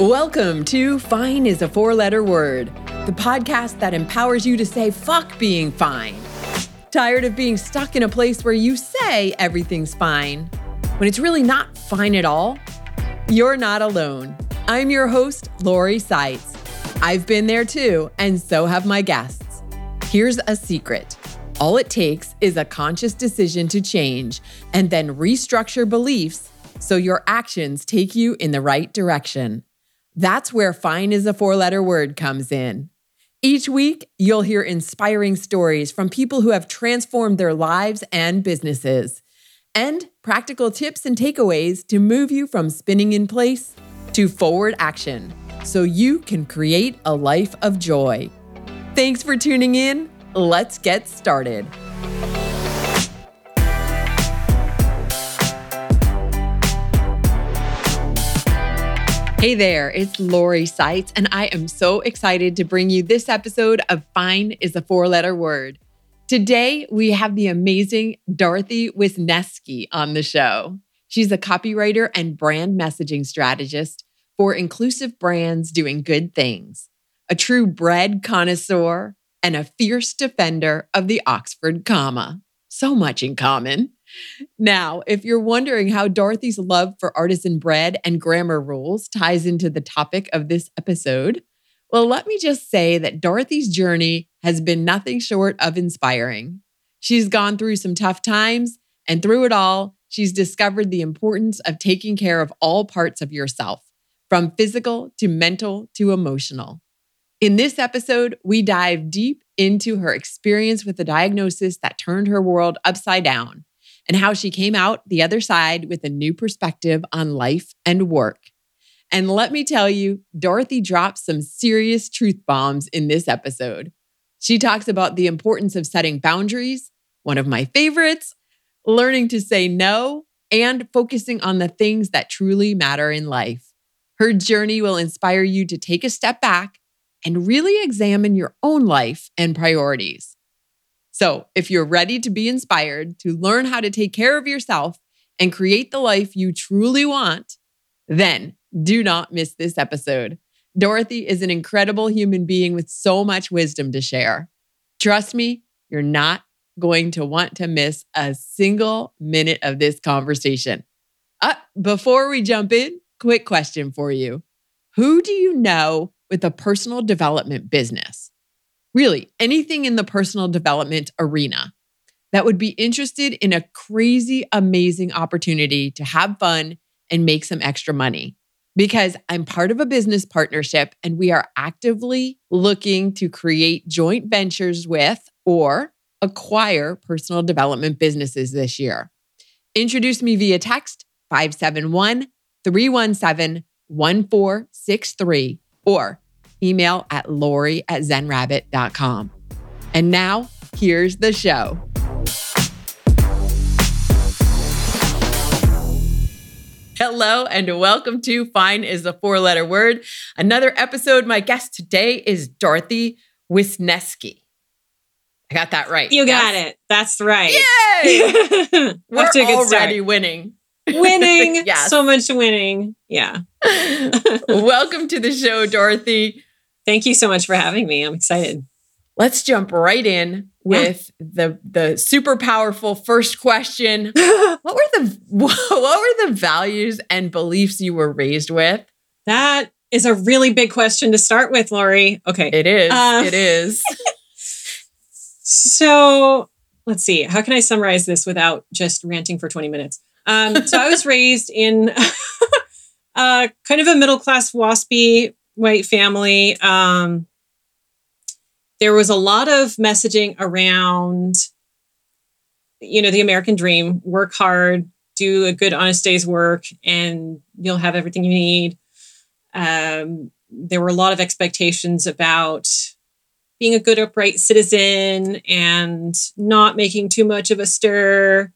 Welcome to Fine is a Four Letter Word, the podcast that empowers you to say fuck being fine. Tired of being stuck in a place where you say everything's fine when it's really not fine at all? You're not alone. I'm your host, Lori Seitz. I've been there too, and so have my guests. Here's a secret all it takes is a conscious decision to change and then restructure beliefs so your actions take you in the right direction. That's where fine is a four letter word comes in. Each week, you'll hear inspiring stories from people who have transformed their lives and businesses, and practical tips and takeaways to move you from spinning in place to forward action so you can create a life of joy. Thanks for tuning in. Let's get started. Hey there, it's Lori Seitz, and I am so excited to bring you this episode of Fine is a Four Letter Word. Today, we have the amazing Dorothy Wisnewski on the show. She's a copywriter and brand messaging strategist for inclusive brands doing good things, a true bread connoisseur, and a fierce defender of the Oxford comma. So much in common. Now, if you're wondering how Dorothy's love for artisan bread and grammar rules ties into the topic of this episode, well, let me just say that Dorothy's journey has been nothing short of inspiring. She's gone through some tough times, and through it all, she's discovered the importance of taking care of all parts of yourself, from physical to mental to emotional. In this episode, we dive deep into her experience with a diagnosis that turned her world upside down and how she came out the other side with a new perspective on life and work. And let me tell you, Dorothy drops some serious truth bombs in this episode. She talks about the importance of setting boundaries, one of my favorites, learning to say no, and focusing on the things that truly matter in life. Her journey will inspire you to take a step back and really examine your own life and priorities. So, if you're ready to be inspired to learn how to take care of yourself and create the life you truly want, then do not miss this episode. Dorothy is an incredible human being with so much wisdom to share. Trust me, you're not going to want to miss a single minute of this conversation. Uh, before we jump in, quick question for you Who do you know with a personal development business? Really anything in the personal development arena that would be interested in a crazy, amazing opportunity to have fun and make some extra money. Because I'm part of a business partnership and we are actively looking to create joint ventures with or acquire personal development businesses this year. Introduce me via text 571 317 1463 or email at lori at zenrabbit.com. And now, here's the show. Hello and welcome to Fine is a Four Letter Word. Another episode. My guest today is Dorothy Wisnewski. I got that right. You got it. That's right. Yay! We're already start. winning. Winning. yes. So much winning. Yeah. welcome to the show, Dorothy. Thank you so much for having me. I'm excited. Let's jump right in with yeah. the the super powerful first question. what were the what were the values and beliefs you were raised with? That is a really big question to start with, Lori. Okay. It is. Uh, it is. so let's see. How can I summarize this without just ranting for 20 minutes? Um, so I was raised in uh, kind of a middle class waspy white family. Um, there was a lot of messaging around, you know, the American dream work hard, do a good, honest day's work, and you'll have everything you need. Um, there were a lot of expectations about being a good, upright citizen and not making too much of a stir.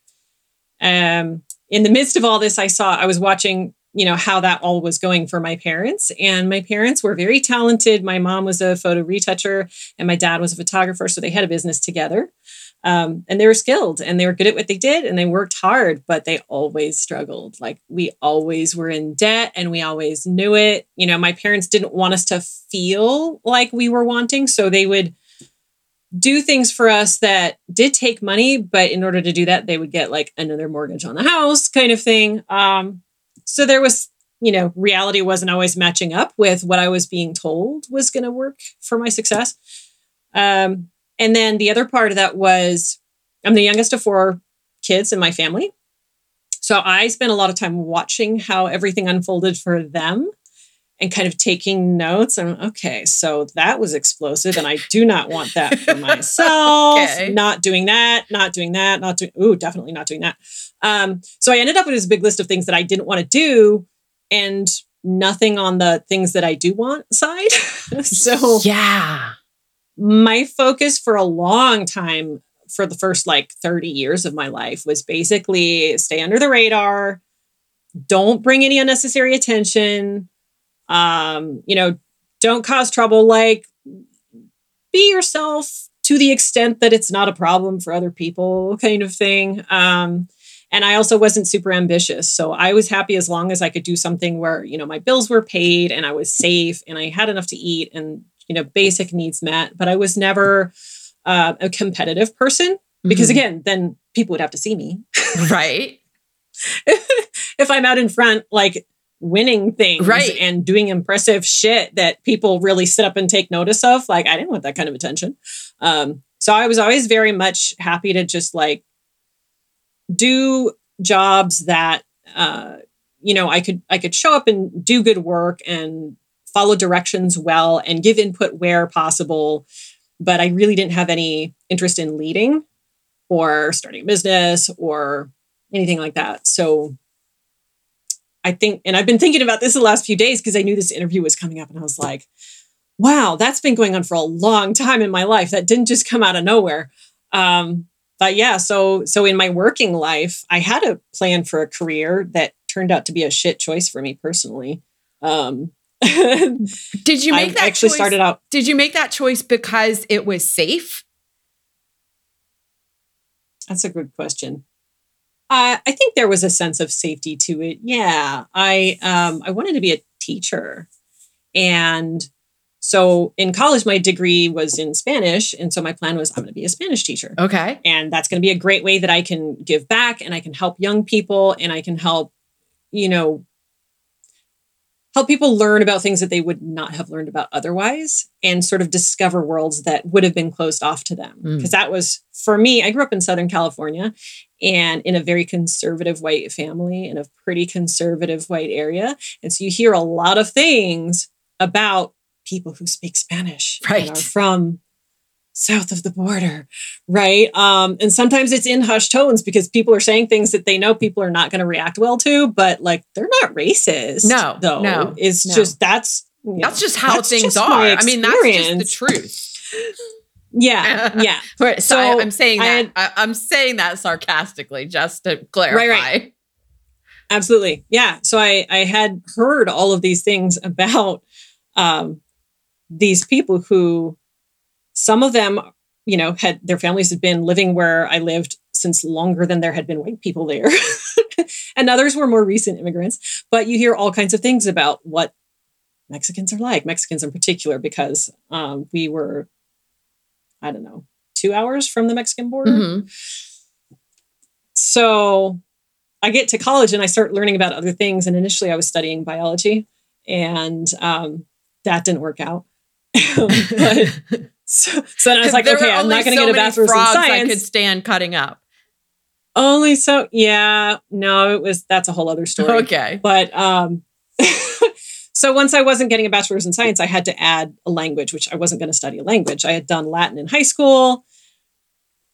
Um, in the midst of all this, I saw, I was watching you know how that all was going for my parents and my parents were very talented my mom was a photo retoucher and my dad was a photographer so they had a business together Um, and they were skilled and they were good at what they did and they worked hard, but they always struggled. Like we always were in debt and we always knew it. You know, my parents didn't want us to feel like we were wanting. So they would do things for us that did take money, but in order to do that, they would get like another mortgage on the house kind of thing. Um, so there was, you know, reality wasn't always matching up with what I was being told was going to work for my success. Um, and then the other part of that was I'm the youngest of four kids in my family. So I spent a lot of time watching how everything unfolded for them and kind of taking notes. And okay, so that was explosive, and I do not want that for myself. okay. Not doing that, not doing that, not doing, ooh, definitely not doing that. Um, so I ended up with this big list of things that I didn't want to do and nothing on the things that I do want side. so, yeah my focus for a long time for the first like 30 years of my life was basically stay under the radar don't bring any unnecessary attention um you know don't cause trouble like be yourself to the extent that it's not a problem for other people kind of thing um and i also wasn't super ambitious so i was happy as long as i could do something where you know my bills were paid and i was safe and i had enough to eat and you know, basic needs met, but I was never uh, a competitive person because mm-hmm. again, then people would have to see me. Right. if I'm out in front, like winning things right. and doing impressive shit that people really sit up and take notice of, like I didn't want that kind of attention. Um, so I was always very much happy to just like do jobs that uh, you know I could I could show up and do good work and follow directions well and give input where possible. But I really didn't have any interest in leading or starting a business or anything like that. So I think, and I've been thinking about this the last few days because I knew this interview was coming up and I was like, wow, that's been going on for a long time in my life. That didn't just come out of nowhere. Um, but yeah, so so in my working life, I had a plan for a career that turned out to be a shit choice for me personally. Um, did you make I that actually choice, started out? Did you make that choice because it was safe? That's a good question. Uh, I think there was a sense of safety to it. Yeah, I um, I wanted to be a teacher, and so in college, my degree was in Spanish, and so my plan was I'm going to be a Spanish teacher. Okay, and that's going to be a great way that I can give back, and I can help young people, and I can help, you know, help people learn about things that they would not have learned about otherwise and sort of discover worlds that would have been closed off to them. Because mm. that was, for me, I grew up in Southern California and in a very conservative white family in a pretty conservative white area. And so you hear a lot of things about people who speak Spanish right. and are from south of the border, right? Um, and sometimes it's in hushed tones because people are saying things that they know people are not going to react well to, but like they're not racist. No, though. No, it's no. just that's you know, that's just how that's things just are. I mean, that's just the truth. Yeah, yeah. so, so I, am saying that I, am saying that sarcastically, just to clarify. Right, right. Absolutely, yeah. So I I had heard all of these things about um, these people who some of them, you know, had their families had been living where I lived since longer than there had been white people there. and others were more recent immigrants. But you hear all kinds of things about what Mexicans are like, Mexicans in particular, because um, we were, I don't know, two hours from the Mexican border. Mm-hmm. So I get to college and I start learning about other things. And initially I was studying biology, and um, that didn't work out. but so, so then I was like, okay, I'm not going to so get a bachelor's in science. I could stand cutting up. Only so, yeah. No, it was that's a whole other story. Okay, but um, so once I wasn't getting a bachelor's in science, I had to add a language, which I wasn't going to study a language. I had done Latin in high school,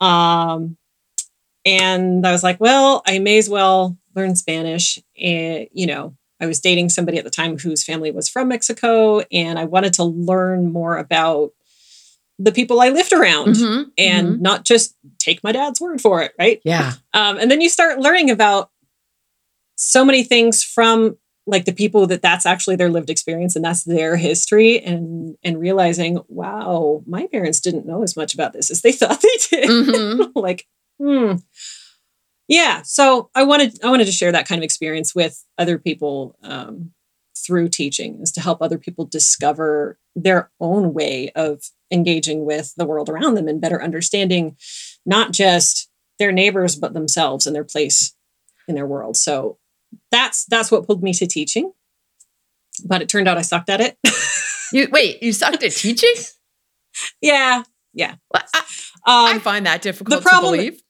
um, and I was like, well, I may as well learn Spanish. And you know, I was dating somebody at the time whose family was from Mexico, and I wanted to learn more about the people I lived around mm-hmm, and mm-hmm. not just take my dad's word for it, right? Yeah. Um, and then you start learning about so many things from like the people that that's actually their lived experience and that's their history and and realizing wow my parents didn't know as much about this as they thought they did mm-hmm. like hmm yeah so i wanted i wanted to share that kind of experience with other people um, through teaching is to help other people discover their own way of engaging with the world around them and better understanding not just their neighbors but themselves and their place in their world so that's that's what pulled me to teaching. But it turned out I sucked at it. you wait, you sucked at teaching? yeah, yeah. Well, I, um, I, find that difficult the problem, to believe.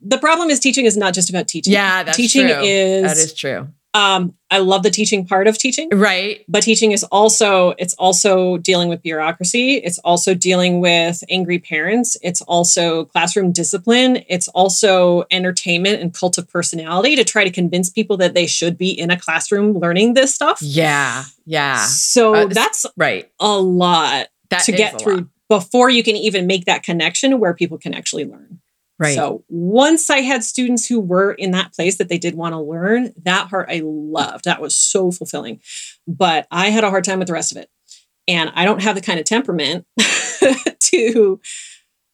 The problem is teaching is not just about teaching. Yeah, that's teaching true. is that is true. Um, I love the teaching part of teaching. Right. But teaching is also, it's also dealing with bureaucracy. It's also dealing with angry parents. It's also classroom discipline. It's also entertainment and cult of personality to try to convince people that they should be in a classroom learning this stuff. Yeah. Yeah. So uh, that's right. A lot that to get through lot. before you can even make that connection where people can actually learn. Right. So once I had students who were in that place that they did want to learn, that part I loved. That was so fulfilling. But I had a hard time with the rest of it. And I don't have the kind of temperament to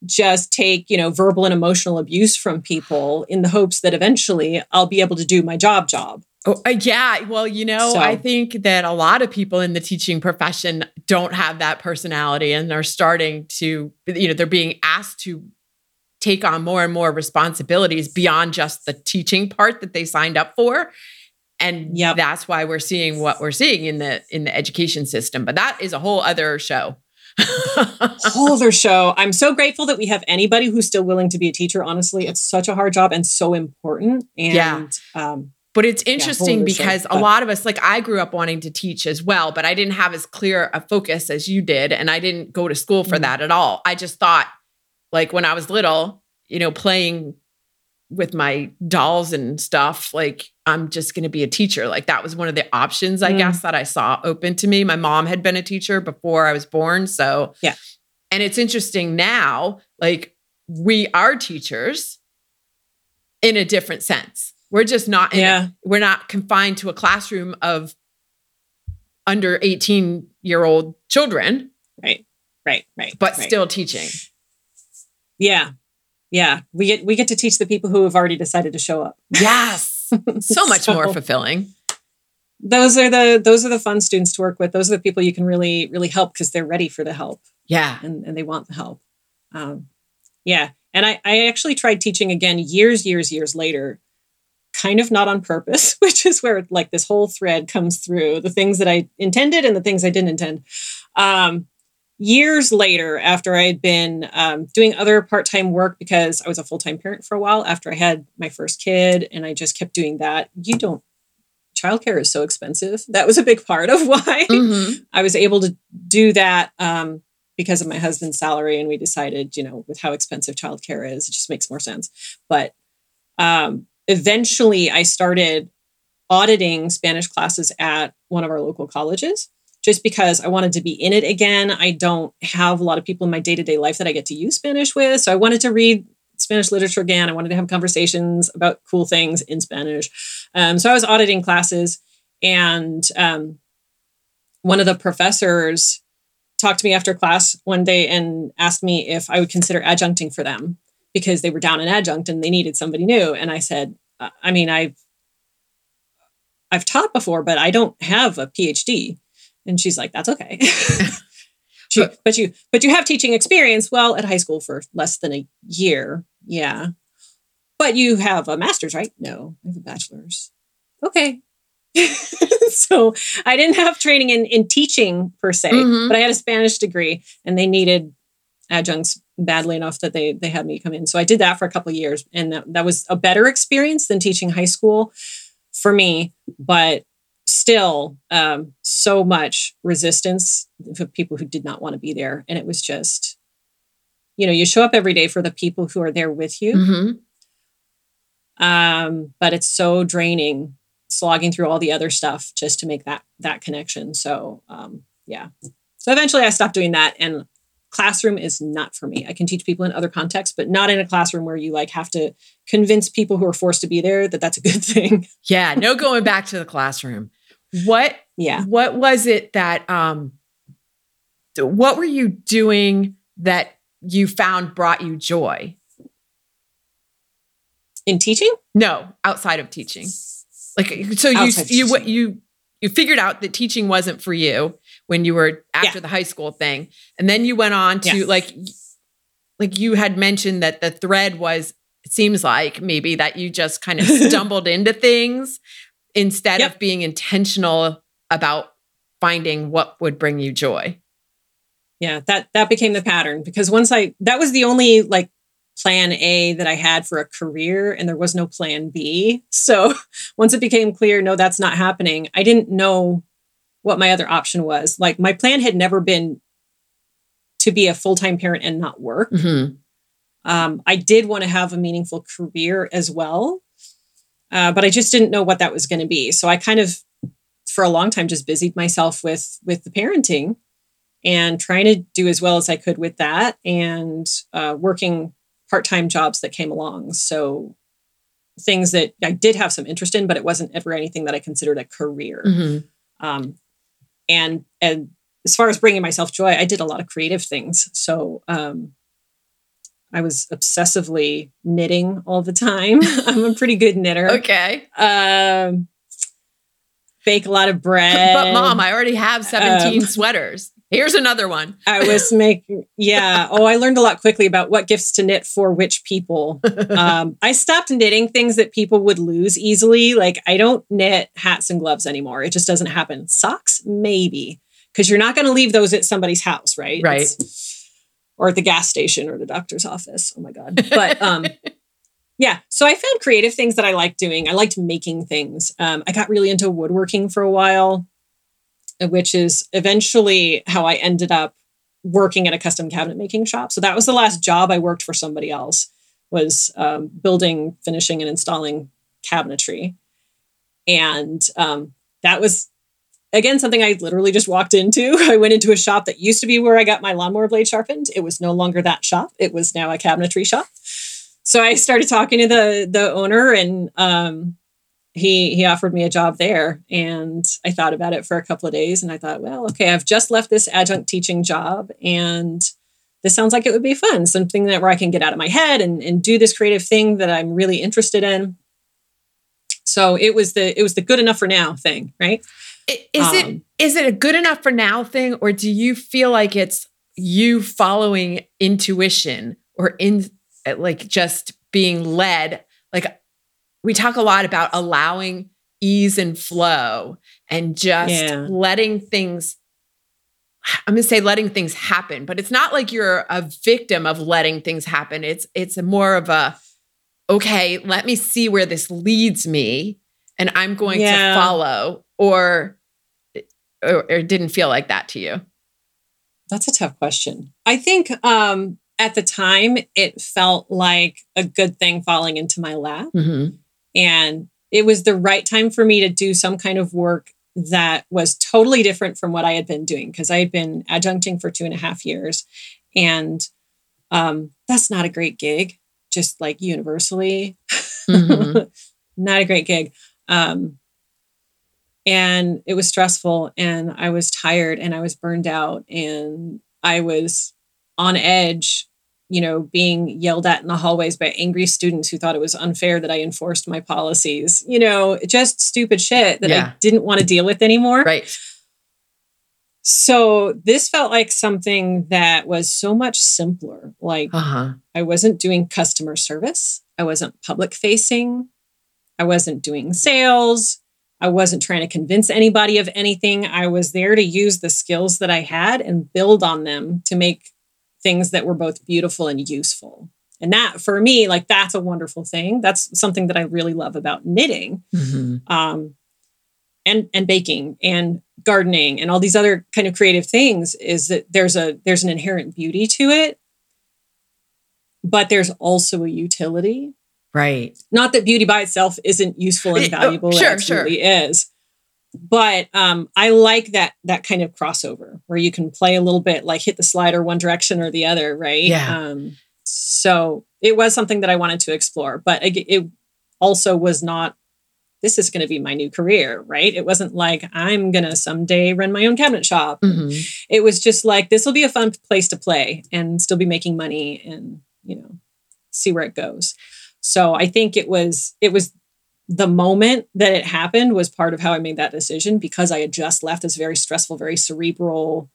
just take, you know, verbal and emotional abuse from people in the hopes that eventually I'll be able to do my job job. Oh, uh, yeah. Well, you know, so, I think that a lot of people in the teaching profession don't have that personality and are starting to, you know, they're being asked to take on more and more responsibilities beyond just the teaching part that they signed up for and yep. that's why we're seeing what we're seeing in the in the education system but that is a whole other show whole other show i'm so grateful that we have anybody who's still willing to be a teacher honestly it's such a hard job and so important and yeah. um but it's interesting yeah, because show, but. a lot of us, like I grew up wanting to teach as well, but I didn't have as clear a focus as you did. And I didn't go to school for mm-hmm. that at all. I just thought like when I was little, you know, playing with my dolls and stuff, like I'm just going to be a teacher. Like that was one of the options, I mm. guess, that I saw open to me. My mom had been a teacher before I was born. So, yeah. And it's interesting now, like we are teachers in a different sense. We're just not, yeah. A, we're not confined to a classroom of under 18 year old children. Right. Right. Right. But right. still teaching. Yeah. Yeah. We get we get to teach the people who have already decided to show up. Yes. so much so, more fulfilling. Those are the those are the fun students to work with. Those are the people you can really, really help because they're ready for the help. Yeah. And, and they want the help. Um, yeah. And I, I actually tried teaching again years, years, years later, kind of not on purpose, which is where like this whole thread comes through the things that I intended and the things I didn't intend. Um, years later, after I had been um, doing other part time work because I was a full time parent for a while after I had my first kid, and I just kept doing that. You don't, childcare is so expensive. That was a big part of why mm-hmm. I was able to do that um, because of my husband's salary. And we decided, you know, with how expensive childcare is, it just makes more sense. But um, eventually, I started auditing Spanish classes at one of our local colleges just because I wanted to be in it again. I don't have a lot of people in my day to day life that I get to use Spanish with. So I wanted to read Spanish literature again. I wanted to have conversations about cool things in Spanish. Um, so I was auditing classes, and um, one of the professors talked to me after class one day and asked me if I would consider adjuncting for them because they were down in adjunct and they needed somebody new. And I said, I mean, I've I've taught before, but I don't have a PhD. And she's like, that's okay. she, but you but you have teaching experience. Well, at high school for less than a year. Yeah. But you have a master's, right? No, I have a bachelor's. Okay. so I didn't have training in, in teaching per se, mm-hmm. but I had a Spanish degree and they needed adjuncts badly enough that they they had me come in. So I did that for a couple of years and that, that was a better experience than teaching high school for me. But still um, so much resistance for people who did not want to be there. And it was just, you know, you show up every day for the people who are there with you. Mm-hmm. Um, but it's so draining slogging through all the other stuff just to make that that connection. So um, yeah. So eventually I stopped doing that and classroom is not for me. I can teach people in other contexts, but not in a classroom where you like have to convince people who are forced to be there that that's a good thing. yeah, no going back to the classroom. What yeah. what was it that um what were you doing that you found brought you joy? In teaching? No, outside of teaching. Like so you Outside you what teaching. you you figured out that teaching wasn't for you when you were after Yeah. the high school thing. And then you went on to like like you had mentioned that the thread was it seems like maybe that you just kind of stumbled into things instead Yep. of being intentional about finding what would bring you joy. yeah that that became the pattern because once i that was the only like plan a that i had for a career and there was no plan b so once it became clear no that's not happening i didn't know what my other option was like my plan had never been to be a full-time parent and not work Mm-hmm. um, i did want to have a meaningful career as well uh, but i just didn't know what that was going to be so i kind of for a long time just busied myself with with the parenting and trying to do as well as i could with that and uh, working part-time jobs that came along so things that i did have some interest in but it wasn't ever anything that i considered a career Mm-hmm. um, and and as far as bringing myself joy, I did a lot of creative things. So um, I was obsessively knitting all the time. I'm a pretty good knitter. Okay. Um, bake a lot of bread. But mom, I already have 17 um, sweaters. Here's another one. I was making yeah. Oh, I learned a lot quickly about what gifts to knit for which people. um, I stopped knitting things that people would lose easily. Like I don't knit hats and gloves anymore. It just doesn't happen. Socks, maybe, because you're not going to leave those at somebody's house, right? Right. It's- or at the gas station or the doctor's office. Oh my god. But um, yeah. So I found creative things that I liked doing. I liked making things. Um, I got really into woodworking for a while, which is eventually how I ended up working at a custom cabinet making shop. So that was the last job I worked for somebody else was um, building, finishing, and installing cabinetry. And um, that was again something I literally just walked into. I went into a shop that used to be where I got my lawnmower blade sharpened. It was no longer that shop. It was now a cabinetry shop. So I started talking to the the owner, and um, he he offered me a job there. And I thought about it for a couple of days, and I thought, well, okay, I've just left this adjunct teaching job, and this sounds like it would be fun, something that where I can get out of my head and and do this creative thing that I'm really interested in. So it was the it was the good enough for now thing, right? Is it Um, is it a good enough for now thing, or do you feel like it's you following intuition or in like just being led? Like we talk a lot about allowing ease and flow and just Yeah. letting things I'm going to say letting things happen, but it's not like you're a victim of letting things happen. It's it's more of a okay, let me see where this leads me and I'm going Yeah. to follow or, or or it didn't feel like that to you. That's a tough question. I think um, at the time it felt like a good thing falling into my lap. Mm-hmm. And it was the right time for me to do some kind of work that was totally different from what I had been doing because I had been adjuncting for two and a half years. And um, that's not a great gig, just like universally. Mhm. not a great gig. Um, and it was stressful and I was tired and I was burned out and I was on edge, you know, being yelled at in the hallways by angry students who thought it was unfair that I enforced my policies, you know, just stupid shit that Yeah. I didn't want to deal with anymore. Right. So this felt like something that was so much simpler. Like Uh-huh. I wasn't doing customer service. I wasn't public facing. I wasn't doing sales. I wasn't trying to convince anybody of anything. I was there to use the skills that I had and build on them to make things that were both beautiful and useful. And that for me, like that's a wonderful thing. That's something that I really love about knitting Mhm. um, and and baking and gardening and all these other kind of creative things is that there's a there's an inherent beauty to it but there's also a utility Right. not that beauty by itself isn't useful and oh, valuable sure, it absolutely is but um, i like that that kind of crossover where you can play a little bit like hit the slider one direction or the other right Yeah. um, so it was something that i wanted to explore but it, it also was not this is going to be my new career, right? It wasn't like I'm going to someday run my own cabinet shop. Mm-hmm. It was just like this will be a fun place to play and still be making money and, you know, see where it goes. So I think it was it was the moment that it happened was part of how I made that decision because I had just left this very stressful, very cerebral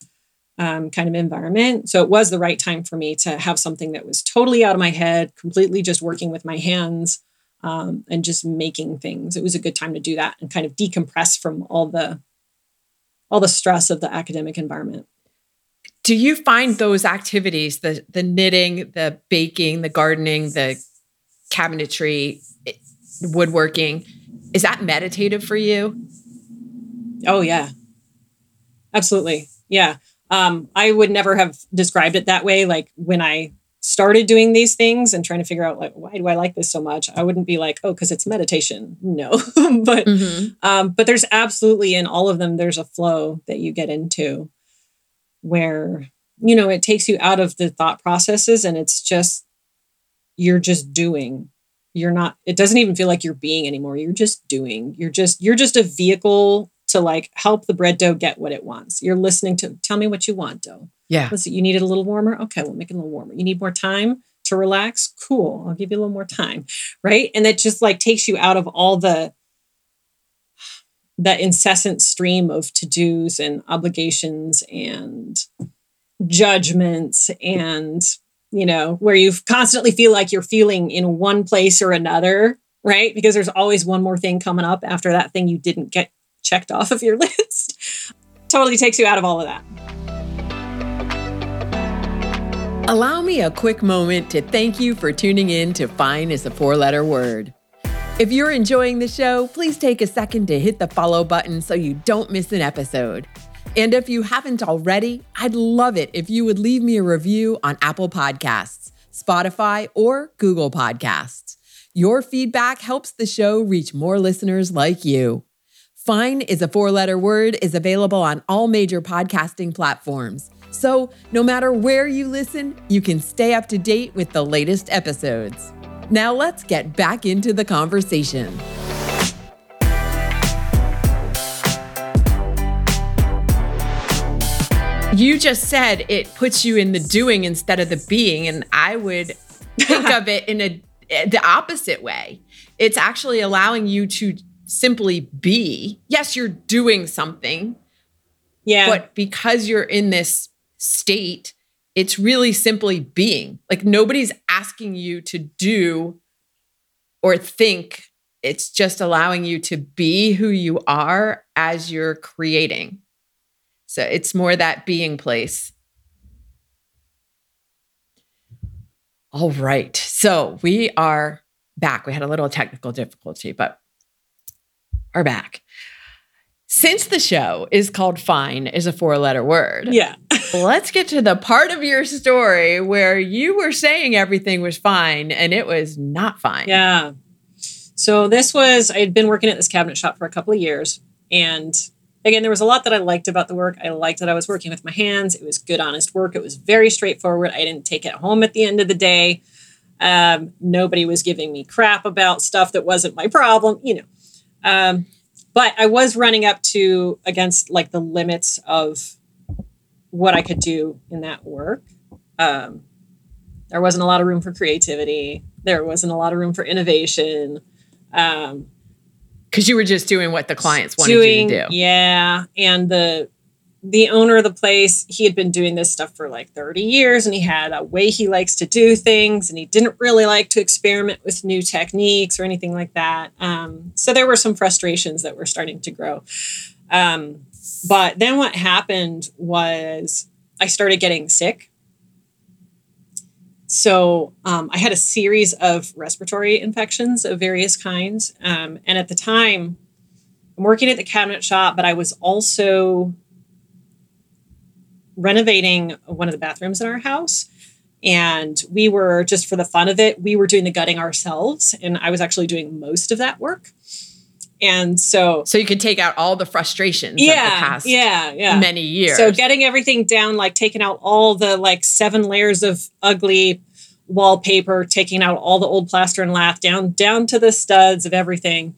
um, kind of environment. So it was the right time for me to have something that was totally out of my head, completely just working with my hands um, and just making things. It was a good time to do that and kind of decompress from all the all the stress of the academic environment. Do you find those activities, the the knitting, the baking, the gardening, the cabinetry, woodworking, is that meditative for you? Oh yeah. Absolutely. Yeah. Um, I would never have described it that way. Like when I started doing these things and trying to figure out like why do I like this so much, I wouldn't be like, oh, because it's meditation. No, but mm-hmm. um, but there's absolutely in all of them there's a flow that you get into where you know it takes you out of the thought processes and it's just you're just doing you're not it doesn't even feel like you're being anymore you're just doing you're just you're just a vehicle to like help the bread dough get what it wants. You're listening to tell me what you want, dough. Yeah. Listen, you need it a little warmer. Okay, we'll make it a little warmer. You need more time to relax. Cool. I'll give you a little more time. Right. And that just like takes you out of all the that incessant stream of to-dos and obligations and judgments and you know where you constantly feel like you're feeling in one place or another right because there's always one more thing coming up after that thing you didn't get checked off of your list. totally takes you out of all of that. Allow me a quick moment to thank you for tuning in to Fine is a Four Letter Word. If you're enjoying the show, please take a second to hit the follow button so you don't miss an episode. And if you haven't already, I'd love it if you would leave me a review on Apple Podcasts, Spotify, or Google Podcasts. Your feedback helps the show reach more listeners like you. Fine is a four letter word is available on all major podcasting platforms. So, no matter where you listen, you can stay up to date with the latest episodes. Now, let's get back into the conversation. You just said it puts you in the doing instead of the being, and I would think of it in a the opposite way. It's actually allowing you to simply be. Yes, you're doing something. Yeah. But because you're in this state, it's really simply being. Like nobody's asking you to do or think. It's just allowing you to be who you are as you're creating. So it's more that being place. All right. So we are back. We had a little technical difficulty, but are back. Since the show is called Fine is a four letter word. Yeah. let's get to the part of your story where you were saying everything was fine and it was not fine. Yeah. So this was, I had been working at this cabinet shop for a couple of years. And again, there was a lot that I liked about the work. I liked that I was working with my hands. It was good, honest work. It was very straightforward. I didn't take it home at the end of the day. Um, nobody was giving me crap about stuff that wasn't my problem, you know. Um, but I was running up to against like the limits of what I could do in that work. Um, there wasn't a lot of room for creativity. There wasn't a lot of room for innovation. Um, because you were just doing what the clients wanted doing, you to do. Yeah, and the the owner of the place, he had been doing this stuff for like 30 years and he had a way he likes to do things and he didn't really like to experiment with new techniques or anything like that. Um, so there were some frustrations that were starting to grow. Um, but then what happened was I started getting sick. So um, I had a series of respiratory infections of various kinds. Um, and at the time, I'm working at the cabinet shop, but I was also renovating one of the bathrooms in our house. And we were just for the fun of it, we were doing the gutting ourselves. And I was actually doing most of that work. And so, so you could take out all the frustrations yeah, yeah, yeah. many years. So getting everything down, like taking out all the like seven layers of ugly wallpaper, taking out all the old plaster and lath down, down to the studs of everything.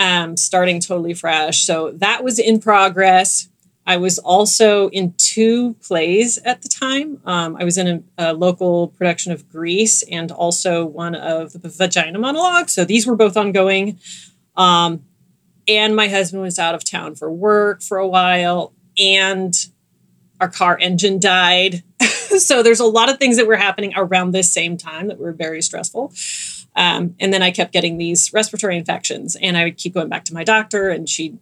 um, starting totally fresh. So that was in progress. I was also in two plays at the time. Um, I was in a, a, local production of Grease and also one of the Vagina Monologue. So these were both ongoing. Um, and my husband was out of town for work for a while, and our car engine died. so there's a lot of things that were happening around this same time that were very stressful. Um, and then I kept getting these respiratory infections, and I would keep going back to my doctor, and she'd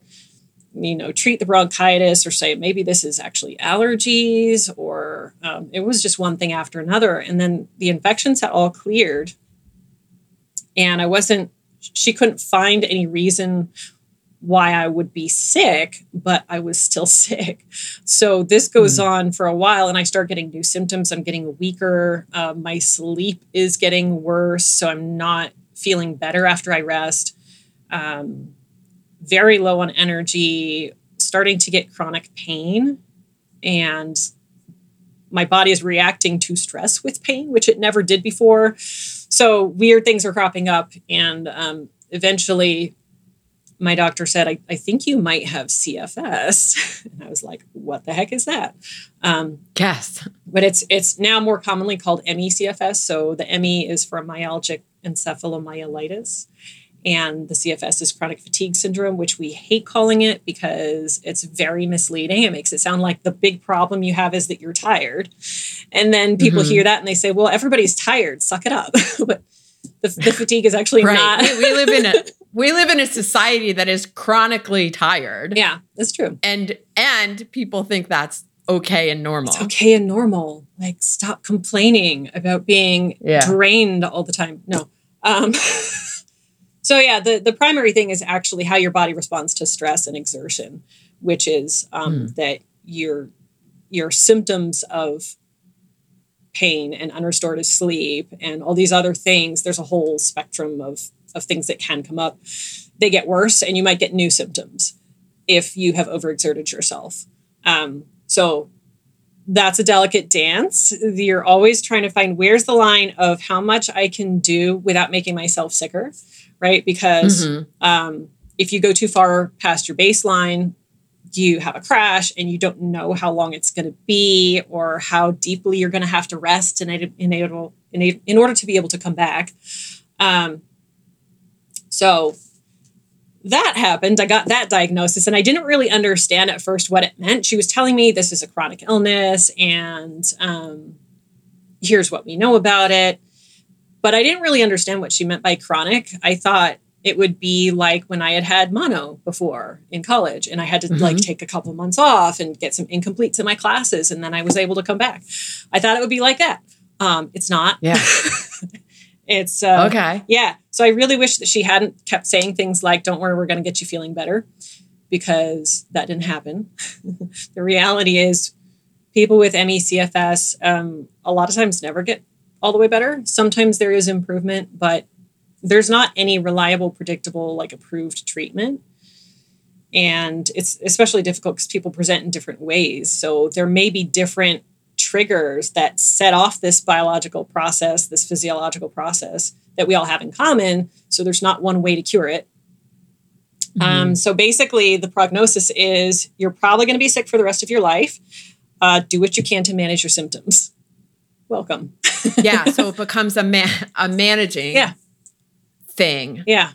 you know, treat the bronchitis or say maybe this is actually allergies or um, it was just one thing after another. And then the infections had all cleared. And I wasn't, she couldn't find any reason why I would be sick, but I was still sick. So this goes mm. on for a while, and I start getting new symptoms. I'm getting weaker. Uh, my sleep is getting worse. So I'm not feeling better after I rest. Um, very low on energy, starting to get chronic pain, and my body is reacting to stress with pain, which it never did before. So weird things were cropping up, and um, eventually, my doctor said, I, I, think you might have CFS. And I was like, what the heck is that? Um, yes. But it's it's now more commonly called ME-CFS. So the ME is for myalgic encephalomyelitis and the CFS is chronic fatigue syndrome, which we hate calling it because it's very misleading. It makes it sound like the big problem you have is that you're tired. And then people mm-hmm. hear that and they say, well, everybody's tired, suck it up. but the, the, fatigue is actually right. not. we live in a we live in a society that is chronically tired. Yeah, that's true. And and people think that's okay and normal. It's okay and normal. Like stop complaining about being yeah. drained all the time. No. Um So yeah, the the primary thing is actually how your body responds to stress and exertion, which is um, mm. that your your symptoms of pain and unrestorative sleep and all these other things. There's a whole spectrum of of things that can come up. They get worse, and you might get new symptoms if you have overexerted yourself. Um, so that's a delicate dance. You're always trying to find where's the line of how much I can do without making myself sicker right? Because mm-hmm. um, if you go too far past your baseline, you have a crash and you don't know how long it's going to be or how deeply you're going to have to rest in, in, in, in order to be able to come back. Um, so that happened. I got that diagnosis and I didn't really understand at first what it meant. She was telling me this is a chronic illness and um, here's what we know about it but I didn't really understand what she meant by chronic. I thought it would be like when I had had mono before in college and I had to mm-hmm. like take a couple months off and get some incompletes in my classes and then I was able to come back. I thought it would be like that. Um, it's not. Yeah. it's uh, okay. Yeah. So I really wish that she hadn't kept saying things like, don't worry, we're going to get you feeling better because that didn't happen. the reality is people with ME-CFS um, a lot of times never get all the way better. Sometimes there is improvement, but there's not any reliable, predictable, like approved treatment. And it's especially difficult because people present in different ways. So there may be different triggers that set off this biological process, this physiological process that we all have in common. So there's not one way to cure it. Mm-hmm. Um, so basically, the prognosis is you're probably going to be sick for the rest of your life. Uh, do what you can to manage your symptoms welcome. yeah, so it becomes a man a managing yeah. thing. Yeah.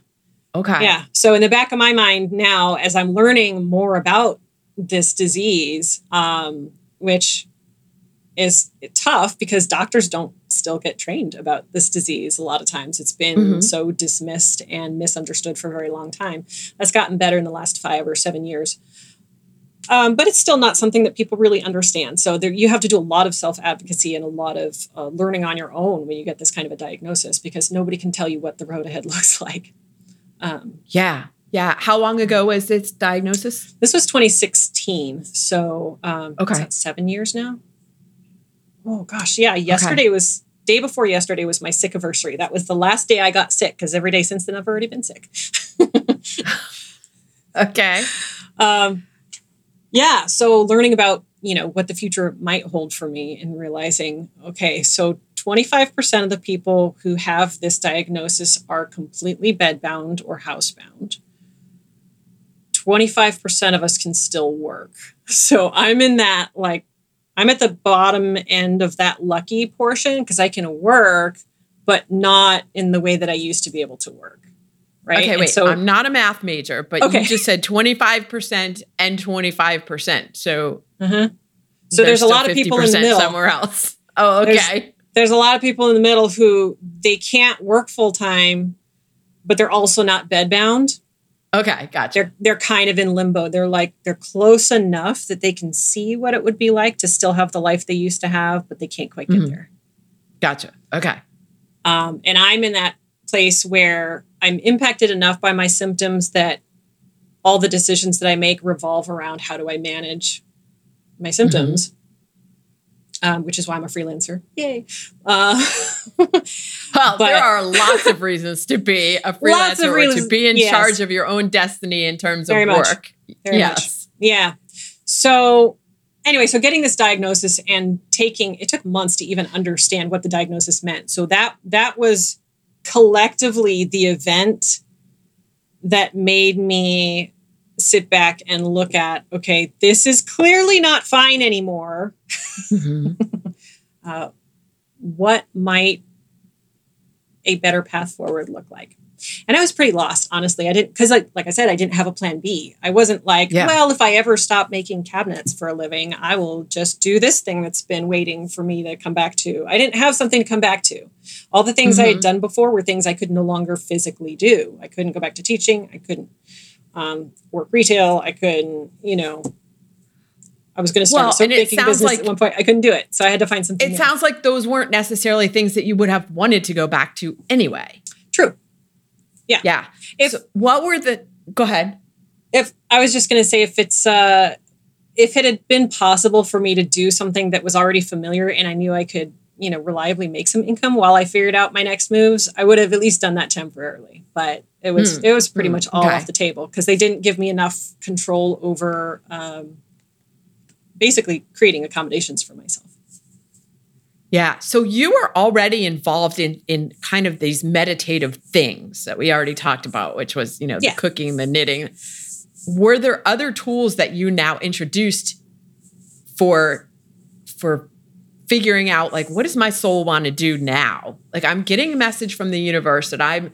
Okay. Yeah. So in the back of my mind now, as I'm learning more about this disease, um, which is tough because doctors don't still get trained about this disease. A lot of times it's been mm-hmm. so dismissed and misunderstood for a very long time. That's gotten better in the last five or seven years. Um, but it's still not something that people really understand. So there, you have to do a lot of self advocacy and a lot of uh, learning on your own when you get this kind of a diagnosis because nobody can tell you what the road ahead looks like. Um, yeah. Yeah. How long ago was this diagnosis? This was 2016. So, um, okay. seven years now? Oh, gosh. Yeah. Yesterday okay. was, day before yesterday was my sick anniversary. That was the last day I got sick because every day since then I've already been sick. okay. Um, yeah so learning about you know what the future might hold for me and realizing okay so 25% of the people who have this diagnosis are completely bedbound or housebound 25% of us can still work. So I'm in that, like, I'm at the bottom end of that lucky portion because I can work, but not in the way that I used to be able to work. Right. Okay, And wait. so I'm not a math major, but Okay. you just said 25% and 25%. So uh-huh. So there's a lot of people in the middle. somewhere else. Oh, There's- okay. there's a lot of people in the middle who they can't work full time, but they're also not bedbound. Okay, gotcha. They're they're kind of in limbo. They're like they're close enough that they can see what it would be like to still have the life they used to have, but they can't quite get Mhm. there. Gotcha. Okay. Um, and I'm in that place where I'm impacted enough by my symptoms that all the decisions that I make revolve around how do I manage my symptoms. Um, which is why I'm a freelancer. Yay. Uh, Well, there are lots of reasons to be a freelancer or to be in yes. charge of your own destiny in terms Very of much. work. Very much. yes. Yeah. So anyway, so getting this diagnosis and taking it took months to even understand what the diagnosis meant. So that that was collectively the event that made me sit back and look at okay, this is clearly not fine anymore. Mhm. Uh, what might a better path forward look like? And I was pretty lost, honestly. I didn't because like like I said, I didn't have a plan B. I wasn't like, Yeah. well, if I ever stop making cabinets for a living, I will just do this thing that's been waiting for me to come back to. I didn't have something to come back to. All the things I had Mhm. done before were things I could no longer physically do. I couldn't go back to teaching. I couldn't um, work retail. I couldn't, you know. I was going to start Well, a soap baking business like- at one point. I couldn't do it, so I had to find something. It new. sounds like those weren't necessarily things that you would have wanted to go back to anyway. true. Yeah. If- So what were the go ahead. if I was just going to say if it's uh if it had been possible for me to do something that was already familiar and I knew I could, you know, reliably make some income while I figured out my next moves, I would have at least done that temporarily. But it was Hmm. it was pretty Hmm. much all Okay. off the table because they didn't give me enough control over um, basically creating accommodations for myself. Yeah. So you were already involved in in kind of these meditative things that we already talked about, which was, you know, the cooking, the knitting. Were there other tools that you now introduced for for figuring out like what does my soul want to do now? Like I'm getting a message from the universe that I'm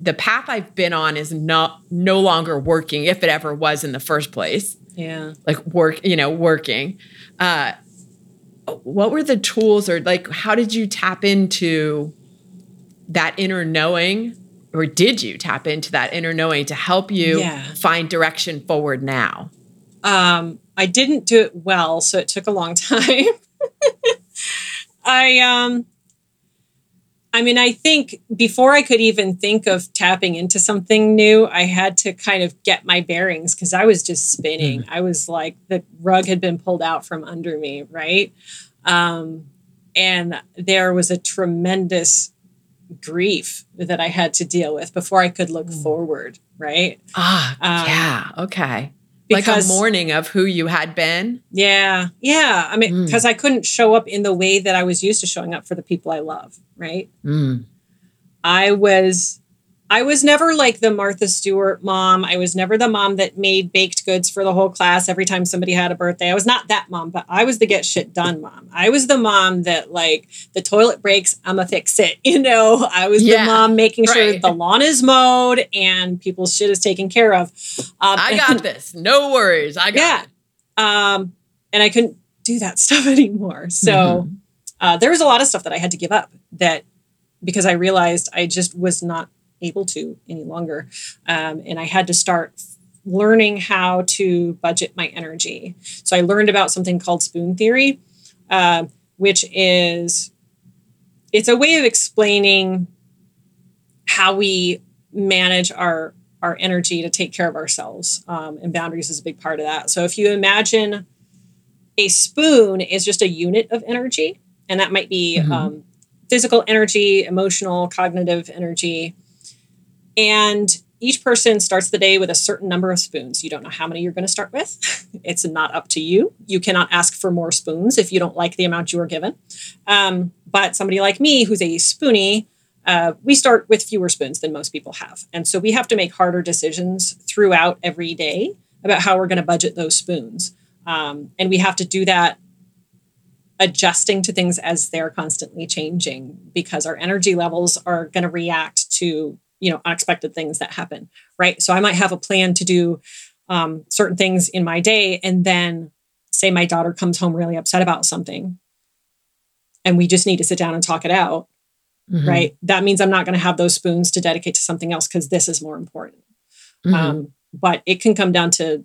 the path I've been on is not no longer working if it ever was in the first place Yeah. like work you know working uh what were the tools or like how did you tap into that inner knowing or did you tap into that inner knowing to help you Yeah. find direction forward now Um, I didn't do it well, so it took a long time. I um I mean, I think before I could even think of tapping into something new, I had to kind of get my bearings because I was just spinning. I was like the rug had been pulled out from under me, right? Um, and there was a tremendous grief that I had to deal with before I could look Mm. forward, right? ah Um, yeah okay like a mourning of who you had been Yeah. Yeah. I mean, Mm. because I couldn't show up in the way that I was used to showing up for the people I love, right? Mm. I was I was never like the Martha Stewart mom. I was never the mom that made baked goods for the whole class every time somebody had a birthday. I was not that mom, but I was the get shit done mom. I was the mom that like the toilet breaks, I'ma fix it. You know, I was Yeah, the mom making sure right. the lawn is mowed and people's shit is taken care of. Um, i and- got this no worries i got yeah. it Um, and I couldn't do that stuff anymore. So Mhm. uh, there was a lot of stuff that I had to give up that because I realized I just was not able to any longer. Um, and I had to start learning how to budget my energy. So I learned about something called spoon theory, uh, which is it's a way of explaining how we manage our our energy to take care of ourselves um, and boundaries is a big part of that so if you imagine a spoon is just a unit of energy and that might be Mhm. um, physical energy emotional cognitive energy and each person starts the day with a certain number of spoons you don't know how many you're going to start with it's not up to you you cannot ask for more spoons if you don't like the amount you were given um, but somebody like me who's a spoonie uh, we start with fewer spoons than most people have. And so we have to make harder decisions throughout every day about how we're going to budget those spoons. Um, and we have to do that adjusting to things as they're constantly changing because our energy levels are going to react to you know unexpected things that happen right? So i might have a plan to do um, certain things in my day and then say my daughter comes home really upset about something and we just need to sit down and talk it out mm-hmm. right? That means i'm not going to have those spoons to dedicate to something else because this is more important. Mm-hmm. um, but it can come down to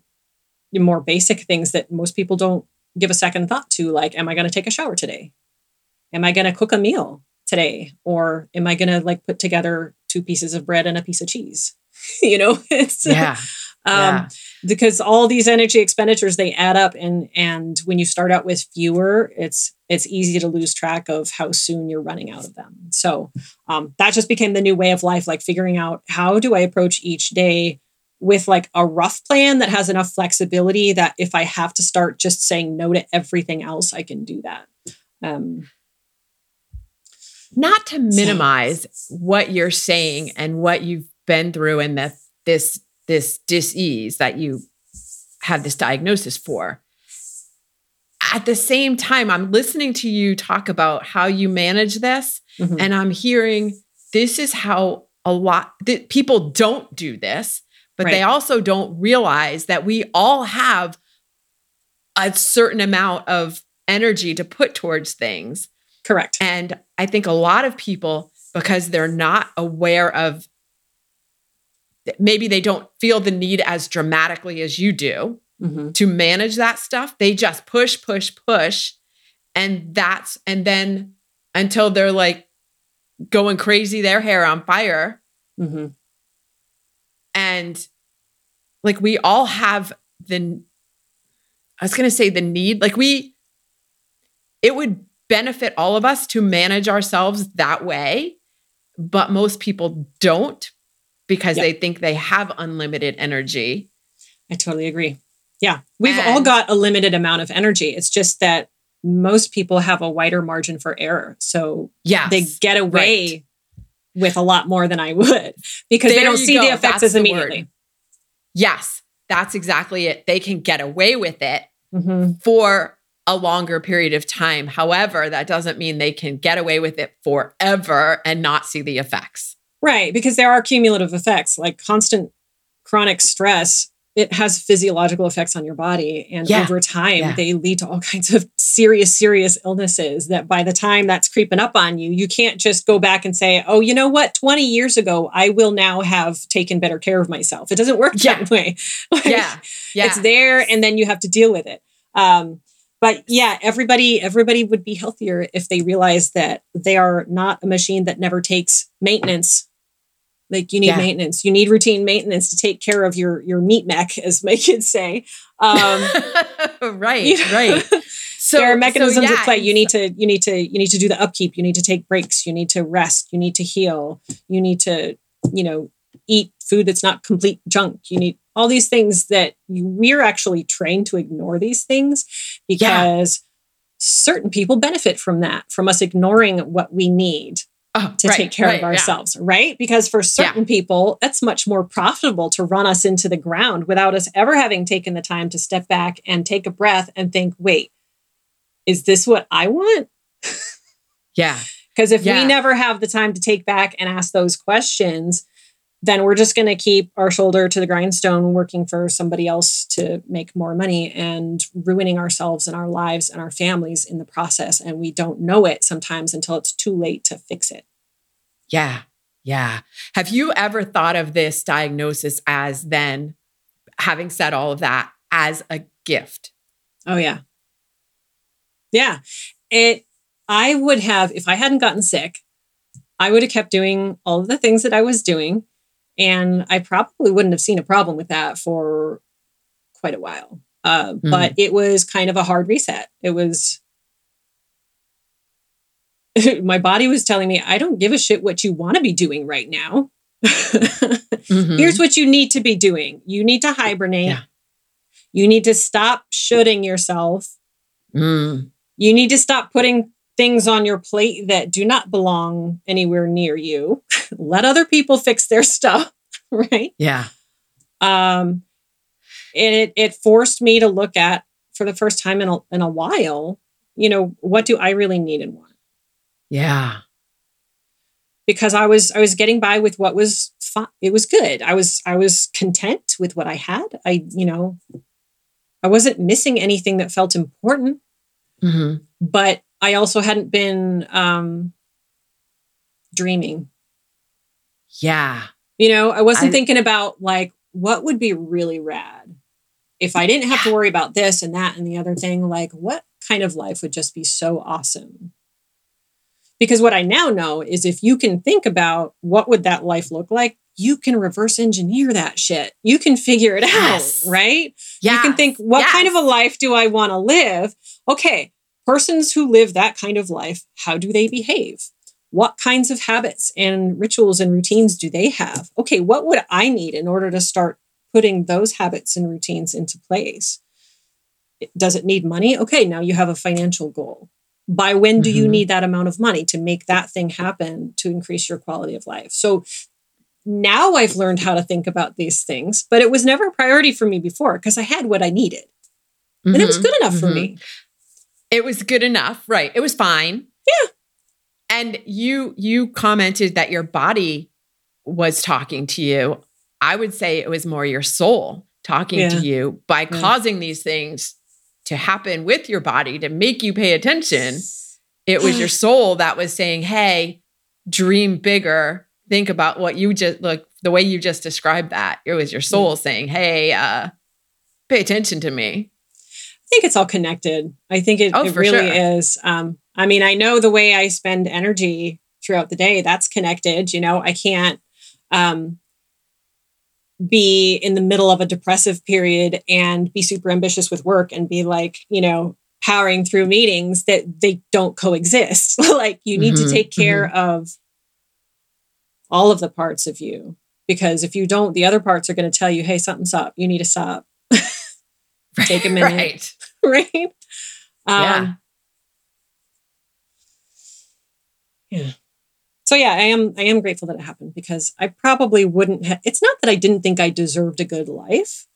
more basic things that most people don't give a second thought to like am i going to take a shower today? Am i going to cook a meal today? Or am i going to like put together two pieces of bread and a piece of cheese you know it's yeah. um yeah. because all these energy expenditures they add up and and when you start out with fewer it's it's easy to lose track of how soon you're running out of them so um that just became the new way of life like figuring out how do i approach each day with like a rough plan that has enough flexibility that if I have to start just saying no to everything else, I can do that. Um, Not to minimize what you're saying and what you've been through and the, this this disease that you have this diagnosis for. At the same time, I'm listening to you talk about how you manage this, mm-hmm. and I'm hearing this is how a lot that people don't do this but right. they also don't realize that we all have a certain amount of energy to put towards things. Correct. And I think a lot of people, because they're not aware of, maybe they don't feel the need as dramatically as you do mm-hmm. to manage that stuff. They just push, push, push. And that's, and then until they're like going crazy, their hair on fire. Mm-hmm. And like we all have the, I was going to say the need, like we, it would benefit all of us to manage ourselves that way. But most people don't because yep. they think they have unlimited energy. I totally agree. Yeah. We've and, all got a limited amount of energy. It's just that most people have a wider margin for error. So yeah, they get away right with a lot more than I would because there they don't see go. the effects That's as immediately. Yes, that's exactly it. They can get away with it mm-hmm. for a longer period of time. However, that doesn't mean they can get away with it forever and not see the effects. Right, because there are cumulative effects like constant chronic stress it has physiological effects on your body. And yeah. over time, yeah. they lead to all kinds of serious, serious illnesses that by the time that's creeping up on you, you can't just go back and say, oh, you know what? 20 years ago, I will now have taken better care of myself. It doesn't work yeah. that way. like, yeah. yeah. It's there and then you have to deal with it. Um, but yeah, everybody everybody would be healthier if they realize that they are not a machine that never takes maintenance like you need yeah. maintenance. You need routine maintenance to take care of your your meat mech, as my kids say. Um, right, you know, right. So there are mechanisms so, yeah, at play. You need to you need to you need to do the upkeep. You need to take breaks. You need to rest. You need to heal. You need to you know eat food that's not complete junk. You need all these things that you, we're actually trained to ignore these things because yeah. certain people benefit from that, from us ignoring what we need oh, to right, take care right, of ourselves, yeah. right? Because for certain yeah. people, that's much more profitable to run us into the ground without us ever having taken the time to step back and take a breath and think, wait, is this what I want? yeah. Because if yeah. we never have the time to take back and ask those questions, then we're just going to keep our shoulder to the grindstone working for somebody else to make more money and ruining ourselves and our lives and our families in the process. And we don't know it sometimes until it's too late to fix it. Yeah. Yeah. Have you ever thought of this diagnosis as then, having said all of that, as a gift? Oh, yeah. Yeah. It, I would have, if I hadn't gotten sick, I would have kept doing all of the things that I was doing and I probably wouldn't have seen a problem with that for quite a while. Uh, mm. But it was kind of a hard reset. It was, my body was telling me, I don't give a shit what you want to be doing right now. mm-hmm. Here's what you need to be doing you need to hibernate. Yeah. You need to stop shooting yourself. Mm. You need to stop putting things on your plate that do not belong anywhere near you. Let other people fix their stuff, right? Yeah. Um it it forced me to look at for the first time in a, in a while, you know, what do I really need and want? Yeah. Because I was I was getting by with what was fine. It was good. I was I was content with what I had. I, you know, I wasn't missing anything that felt important. Mm-hmm. But I also hadn't been um dreaming. Yeah. You know, I wasn't I- thinking about like what would be really rad if I didn't have to worry about this and that and the other thing. Like, what kind of life would just be so awesome? Because what I now know is if you can think about what would that life look like, you can reverse engineer that shit. You can figure it Yes. out, right? Yeah. You can think, what kind of a life do I want to live? Okay, persons who live that kind of life, how do they behave? What kinds of habits and rituals and routines do they have? Okay, what would I need in order to start putting those habits and routines into place? Does it need money? Okay, now you have a financial goal. By when do you Mhm. need that amount of money to make that thing happen to increase your quality of life? So now I've learned how to think about these things, but it was never a priority for me before because I had what I needed and it was Mhm. good enough for Mhm. me. It was good enough, right? It was fine. Yeah. And you you commented that your body was talking to you. I would say it was more your soul talking Yeah. to you by Yeah. causing these things to happen with your body to make you pay attention. It was your soul that was saying, "Hey, dream bigger. Think about what you just look the way you just described that. It was your soul saying, "Hey, uh pay attention to me." I think it's all connected. I think it, Oh, it really sure. is. Um, I mean, I know the way I spend energy throughout the day, that's connected. You know, I can't um, be in the middle of a depressive period and be super ambitious with work and be like, you know, powering through meetings that they don't coexist. like, you need Mhm, to take care of all of the parts of you because if you don't, the other parts are going to tell you, hey, something's up. You need to stop. Take a minute. Right. right? Yeah. Um, yeah. So yeah, I am I am grateful that it happened because I probably wouldn't have it's not that I didn't think I deserved a good life.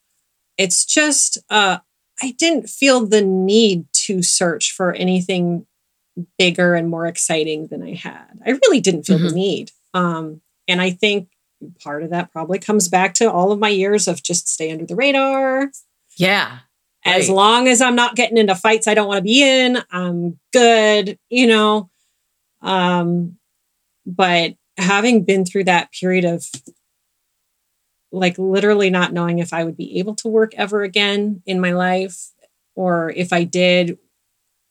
It's just uh I didn't feel the need to search for anything bigger and more exciting than I had. I really didn't feel Mhm. the need. Um and I think part of that probably comes back to all of my years of just stay under the radar, Yeah. As long as I'm not getting into fights I don't want to be in, I'm good, you know. Um, but having been through that period of like literally not knowing if I would be able to work ever again in my life, or if I did,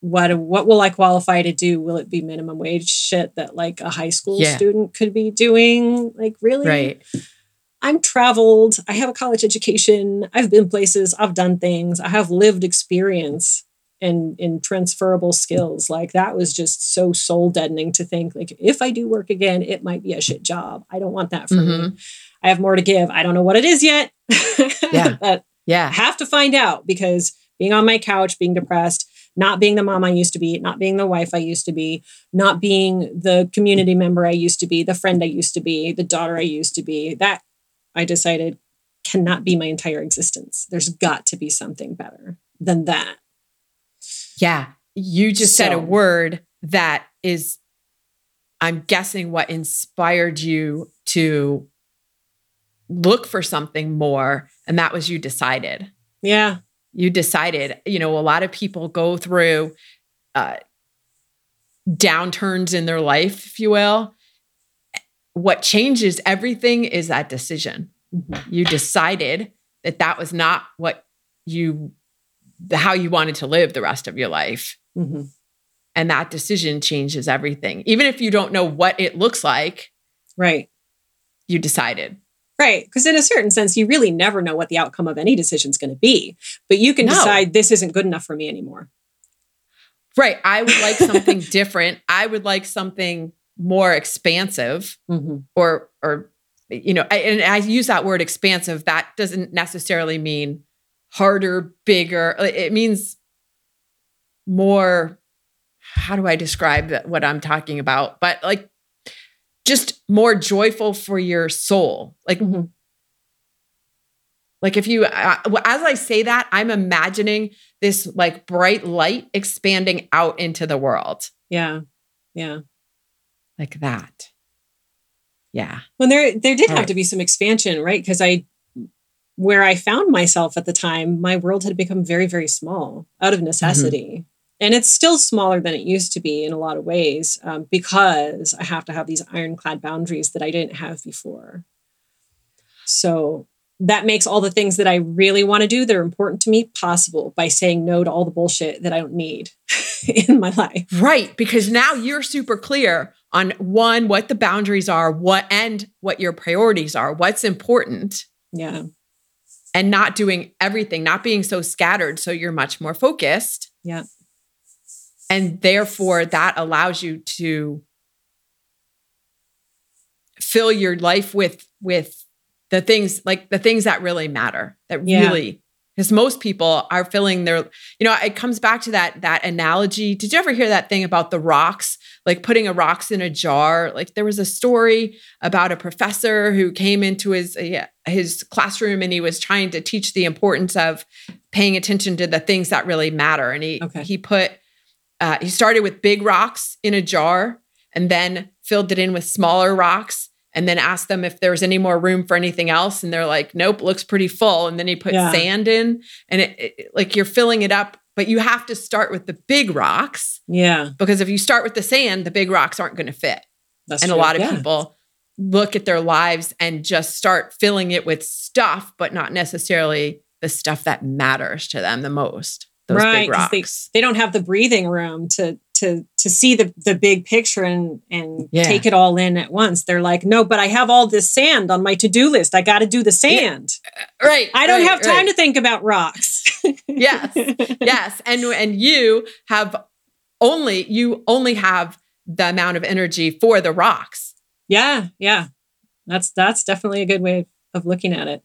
what what will I qualify to do? Will it be minimum wage shit that like a high school Yeah. student could be doing? Like really? Right. I'm traveled. I have a college education. I've been places. I've done things. I have lived experience and in transferable skills. Like that was just so soul deadening to think like if I do work again, it might be a shit job. I don't want that for me. Mhm. I have more to give. I don't know what it is yet. Yeah. but I Yeah. have to find out because being on my couch, being depressed, not being the mom I used to be, not being the wife I used to be, not being the community member I used to be, the friend I used to be, the daughter I used to be, that I decided cannot be my entire existence. There's got to be something better than that. Yeah. You just said a word that is, I'm guessing, what inspired you to look for something more. And that was you decided. Yeah. You decided, you know, a lot of people go through uh, downturns in their life, if you will. What changes everything is that decision. You decided that that was not what you, how you wanted to live the rest of your life. Mhm. And that decision changes everything. Even if you don't know what it looks like, Right. you decided. Right. Because in a certain sense, you really never know what the outcome of any decision is going to be. But you can No. decide this isn't good enough for me anymore. Right. I would like something different. I would like something more expansive Mhm. or or you know, I, and I use that word expansive. That doesn't necessarily mean harder, bigger. It means more. How do I describe that- what I'm talking about? But like, just more joyful for your soul. Like Mhm. Like if you, uh, as I say that, I'm imagining this like bright light expanding out into the world. Yeah. Yeah. Like that. Yeah. Well, there there did All have right. to be some expansion, right? Because I where I found myself at the time, my world had become very, very small out of necessity. And it's still smaller than it used to be in a lot of ways um, because I have to have these ironclad boundaries that I didn't have before. So that makes all the things that I really want to do that are important to me possible by saying no to all the bullshit that I don't need in my life. Right. Because now you're super clear on one, what the boundaries are, what and what your priorities are, what's important, Yeah. and not doing everything, not being so scattered. So you're much more focused. Yeah. And therefore, that allows you to fill your life with with the things like the things that really matter that Yeah. really because most people are filling their you know it comes back to that that analogy did you ever hear that thing about the rocks like putting a rocks in a jar like there was a story about a professor who came into his uh, his classroom and he was trying to teach the importance of paying attention to the things that really matter and he Okay. he put uh, he started with big rocks in a jar and then filled it in with smaller rocks and then asked them if there was any more room for anything else and they're like nope looks pretty full and then he put Yeah. sand in and it, it- like you're filling it up but you have to start with the big rocks Yeah. because if you start with the sand the big rocks aren't going to fit That's and a lot of Yeah. people look at their lives and just start filling it with stuff but not necessarily the stuff that matters to them the most those Right, big 'cause they- rocks they don't have the breathing room to to to see the the big picture and and Yeah. take it all in at once. They're like, no, but I have all this sand on my to do list. I got to do the sand. Uh, right I don't right, have time right. to think about rocks. yes yes and and you have only you only have the amount of energy for the rocks Yeah, yeah. That's that's definitely a good way of looking at it.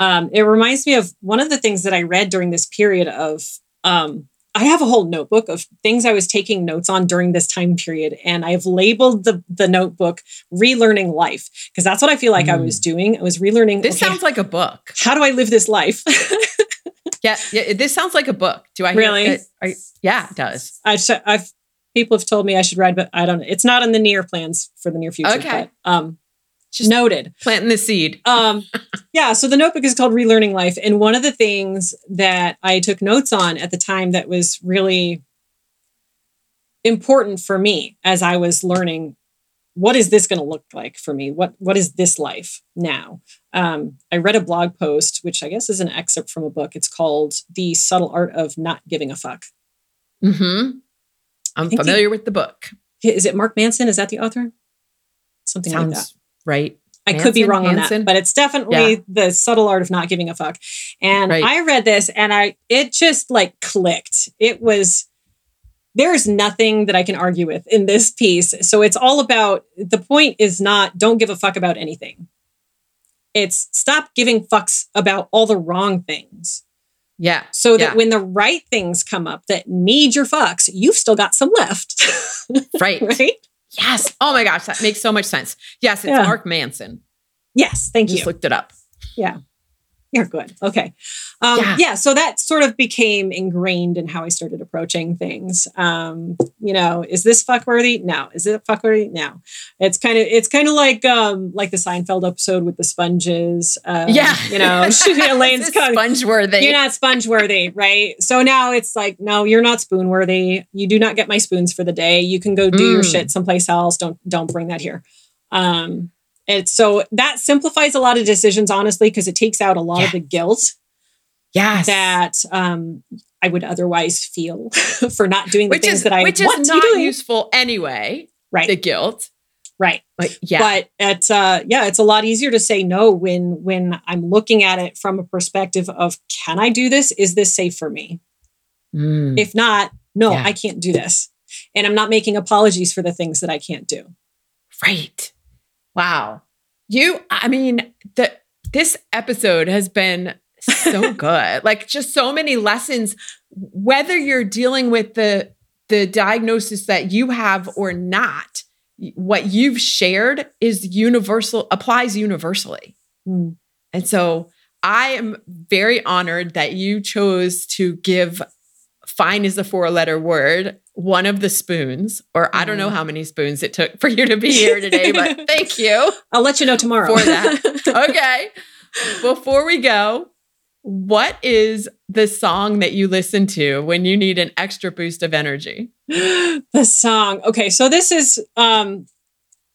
Um, it reminds me of one of the things that I read during this period of um, I have a whole notebook of things I was taking notes on during this time period, and I've labeled the the notebook "Relearning Life" because that's what I feel like I was doing. I was relearning. this okay, sounds like a book how do I live this life? yeah, yeah this sounds like a book do i hear Really? it? Are- yeah it does I sh- I've people have told me I should read, but I don't. It's not in the near plans for the near future. Okay. But, um, Just- noted. planting the seed um yeah so the notebook is called relearning life and one of the things that i took notes on at the time that was really important for me as i was learning what is this going to look like for me what what is this life now um, i read a blog post which i guess is an excerpt from a book it's called the subtle art of not giving a fuck mm-hmm i'm the- familiar with the book is it mark manson is that the author something like that right I could be Manson? wrong on that, but it's definitely Yeah. the subtle art of not giving a fuck. And Right. I read this and I it just like clicked. It was there's nothing that I can argue with in this piece. So it's all about the point is not don't give a fuck about anything. It's stop giving fucks about all the wrong things. yeah So that Yeah. when the right things come up that need your fucks, you've still got some left. right right? yes oh my gosh that makes so much sense yes it's Yeah. mark manson Yes, thank you. just looked it up You're good. Okay. Um, Yeah. yeah. So that sort of became ingrained in how I started approaching things. Um, you know, is this fuckworthy? No. Is it fuckworthy? No. It's kind of it's kind of like um like the Seinfeld episode with the sponges. Um, yeah You know, Elaine's This is coming. sponge worthy You're not sponge worthy, right? So now it's like, no, you're not spoon worthy. You do not get my spoons for the day. You can go do your Mm. shit someplace else. Don't don't bring that here. Um, it's so that simplifies a lot of decisions, honestly, because it takes out a lot Yeah. of the guilt yes that um, I would otherwise feel for not doing the which things is that I which want is to be not useful anyway right, the guilt right. like yeah But it's uh, yeah, it's a lot easier to say no when when I'm looking at it from a perspective of can I do this? Is this safe for me? Mm. If not, no, Yeah. I can't do this. And I'm not making apologies for the things that I can't do. Right. Wow. You, I mean, the this episode has been so good. like just so many lessons, whether you're dealing with the the diagnosis that you have or not, what you've shared is universal, applies universally. Hmm. And so I am very honored that you chose to give fine is a four letter word one of the spoons, or I don't know mm-hmm. how many spoons it took for you to be here today, but thank you. I'll let you know tomorrow for that. okay. Before we go, what is the song that you listen to when you need an extra boost of energy? the song. Okay, so this is um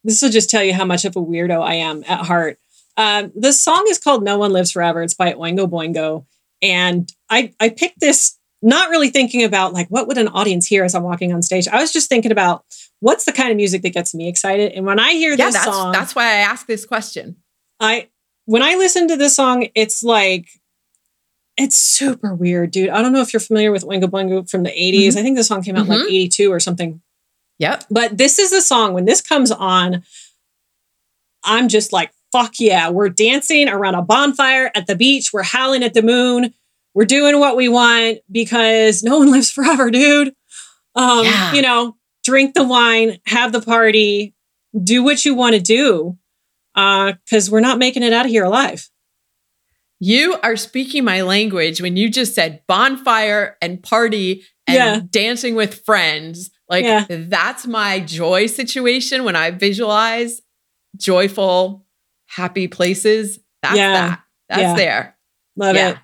this will just tell you how much of a weirdo I am at heart. Um, the song is called No One Lives Forever. It's by Oingo Boingo. And I I picked this not really thinking about like what would an audience hear as I'm walking on stage. I was just thinking about what's the kind of music that gets me excited. And when I hear yeah, this that's, song, that's why I asked this question. I when I listen to this song, it's like it's super weird, dude. I don't know if you're familiar with Oingo Boingo from the 80s. Mm-hmm. I think the song came out mm-hmm. like 82 or something. Yep. But this is the song when this comes on, I'm just like, fuck yeah. We're dancing around a bonfire at the beach. We're howling at the moon we're doing what we want because no one lives forever, dude. Um, yeah. you know, drink the wine, have the party, do what you want to do. Uh, because we're not making it out of here alive. You are speaking my language when you just said bonfire and party and yeah. dancing with friends. Like yeah. that's my joy situation when I visualize joyful, happy places. That's yeah. that. That's there. Love it.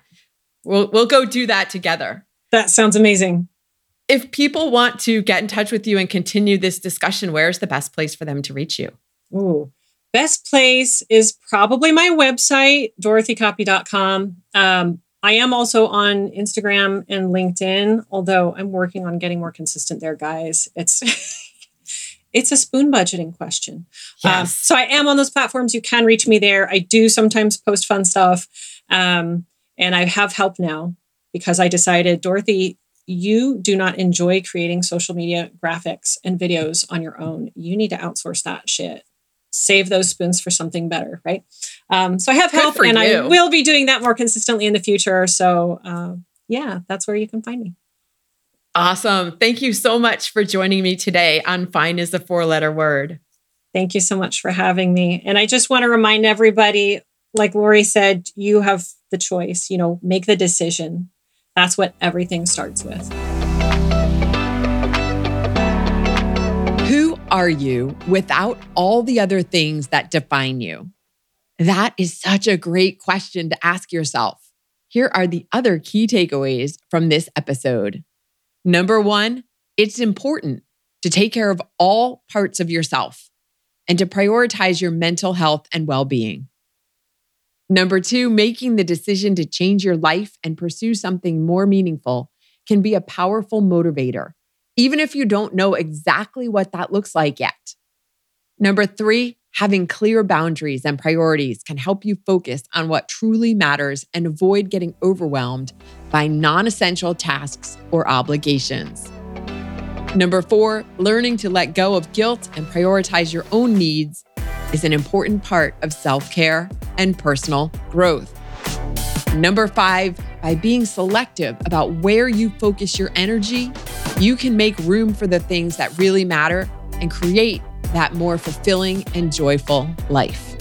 We'll we'll go do that together. That sounds amazing. If people want to get in touch with you and continue this discussion, where's the best place for them to reach you? Ooh. Best place is probably my website, dorothycopy.com. Um, I am also on Instagram and LinkedIn, although I'm working on getting more consistent there, guys. It's it's a spoon budgeting question. Um, yes. Um, so I am on those platforms. You can reach me there. I do sometimes post fun stuff. Um, and I have help now because I decided, Dorothy, you do not enjoy creating social media graphics and videos on your own. You need to outsource that shit. Save those spoons for something better, right? Um, so I have help, and you. I will be doing that more consistently in the future. So, uh, yeah, that's where you can find me. Awesome. Thank you so much for joining me today on Fine is a Four Letter Word. Thank you so much for having me. And I just want to remind everybody like Lori said, you have the choice, you know, make the decision. That's what everything starts with. Who are you without all the other things that define you? That is such a great question to ask yourself. Here are the other key takeaways from this episode. Number one, it's important to take care of all parts of yourself and to prioritize your mental health and well being. Number two, making the decision to change your life and pursue something more meaningful can be a powerful motivator, even if you don't know exactly what that looks like yet. Number three, having clear boundaries and priorities can help you focus on what truly matters and avoid getting overwhelmed by non essential tasks or obligations. Number four, learning to let go of guilt and prioritize your own needs is an important part of self care and personal growth. Number five, by being selective about where you focus your energy, you can make room for the things that really matter and create that more fulfilling and joyful life.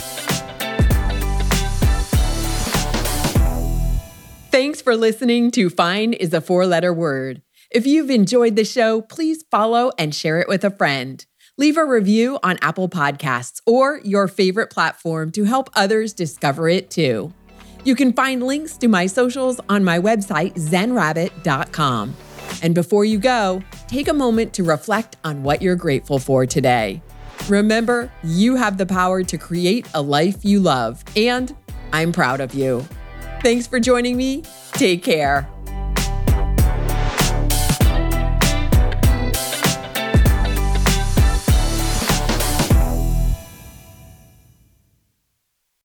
Thanks for listening to Fine is a Four Letter Word. If you've enjoyed the show, please follow and share it with a friend. Leave a review on Apple Podcasts or your favorite platform to help others discover it too. You can find links to my socials on my website, zenrabbit.com. And before you go, take a moment to reflect on what you're grateful for today. Remember, you have the power to create a life you love, and I'm proud of you. Thanks for joining me. Take care.